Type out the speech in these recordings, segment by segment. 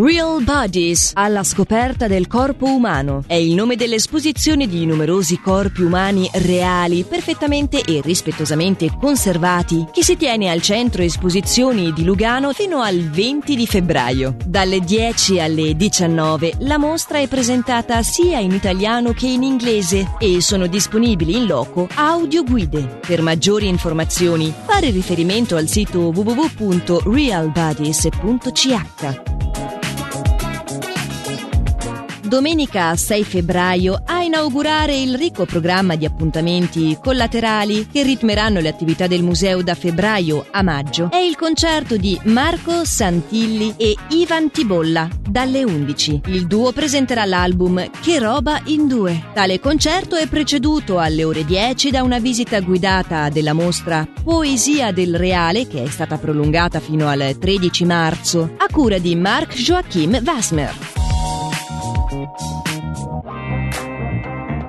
Real Bodies, alla scoperta del corpo umano. È il nome dell'esposizione di numerosi corpi umani reali, perfettamente e rispettosamente conservati, che si tiene al centro esposizioni di Lugano fino al 20 di febbraio. Dalle 10 alle 19 la mostra è presentata sia in italiano che in inglese e sono disponibili in loco audioguide. Per maggiori informazioni fare riferimento al sito www.realbodies.ch. Domenica 6 febbraio a inaugurare il ricco programma di appuntamenti collaterali che ritmeranno le attività del museo da febbraio a maggio è il concerto di Marco Santilli e Ivan Tibolla dalle 11. Il duo presenterà l'album Che roba in due. Tale concerto è preceduto alle ore 10 da una visita guidata della mostra Poesia del Reale che è stata prolungata fino al 13 marzo a cura di Marc Joachim Wasmer.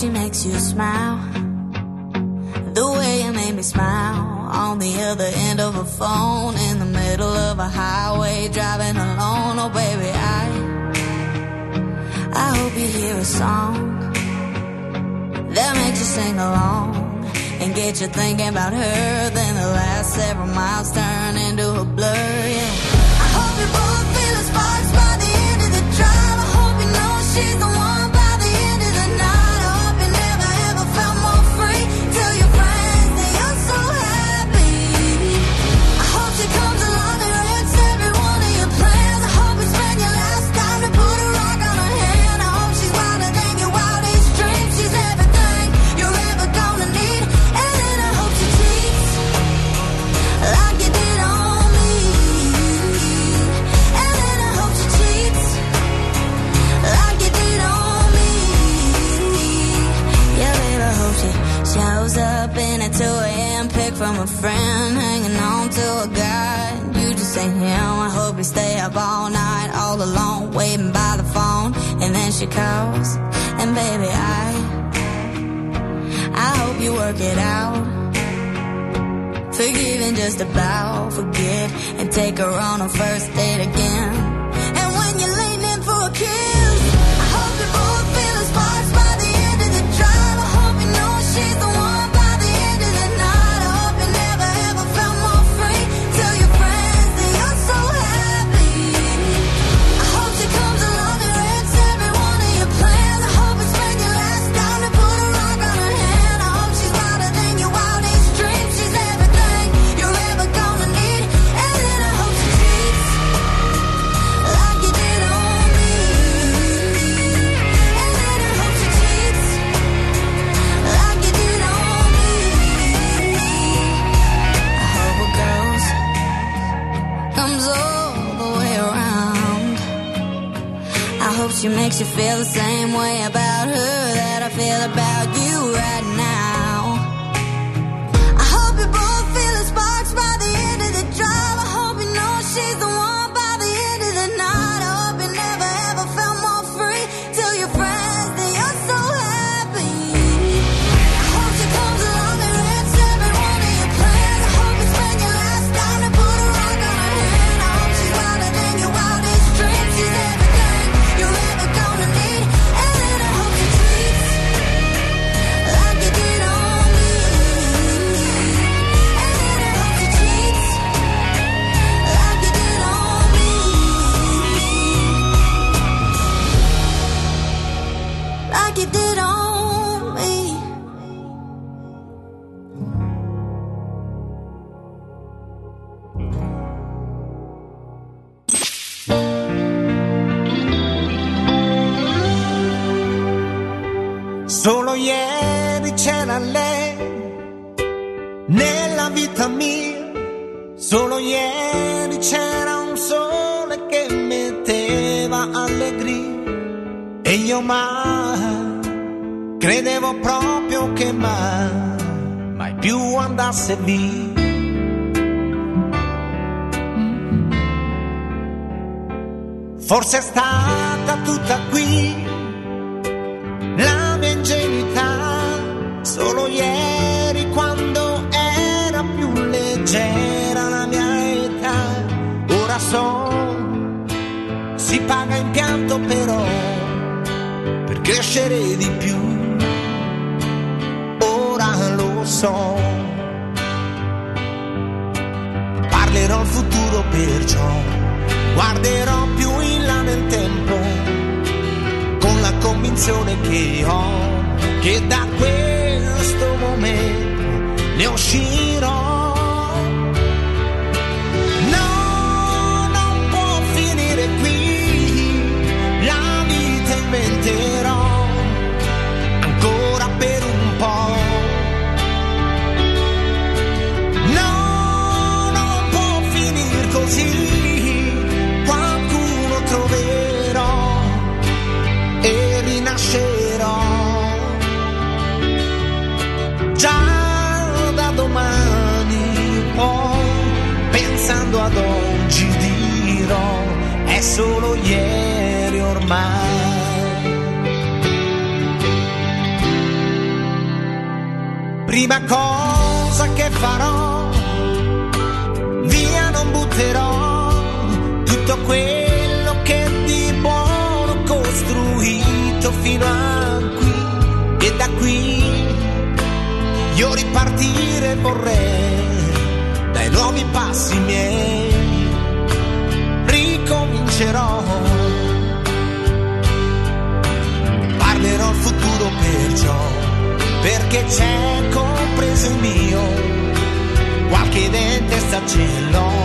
She makes you smile. The way you made me smile on the other end of a phone in the middle of a highway driving alone. Oh, baby, I I hope you hear a song that makes you sing along and get you thinking about her. Then the last several miles turn into a blur. Yeah, I hope you both feel the sparks by the end of the drive. I hope you know she's the one. From a friend, hanging on to a guy. You just ain't him. I hope you stay up all night, all alone, waiting by the phone. And then she calls, and baby, I, I hope you work it out. Forgive and just about forget, and take her on a first date again. And when you're leaning for a kiss, I hope you both feel the sparks makes you feel the same way about her that I feel about you right now. C'era lei nella vita mia. Solo ieri c'era un sole che metteva allegria. E io mai credevo proprio che mai, mai più andasse via. Forse è stata tutta qui leggera la mia età. Ora so, si paga in pianto però per crescere di più. Ora lo so. Parlerò al futuro perciò, guarderò più in là nel tempo con la convinzione che ho che da questo momento ne uscirò. Pensando ad oggi dirò, è solo ieri ormai. Prima cosa che farò, via non butterò tutto quello che di buono ho costruito fino a qui e da qui io ripartire vorrei nuovi passi miei. Ricomincerò. Parlerò al futuro perciò perché c'è compreso il mio. Qualche dente sta ce l'ho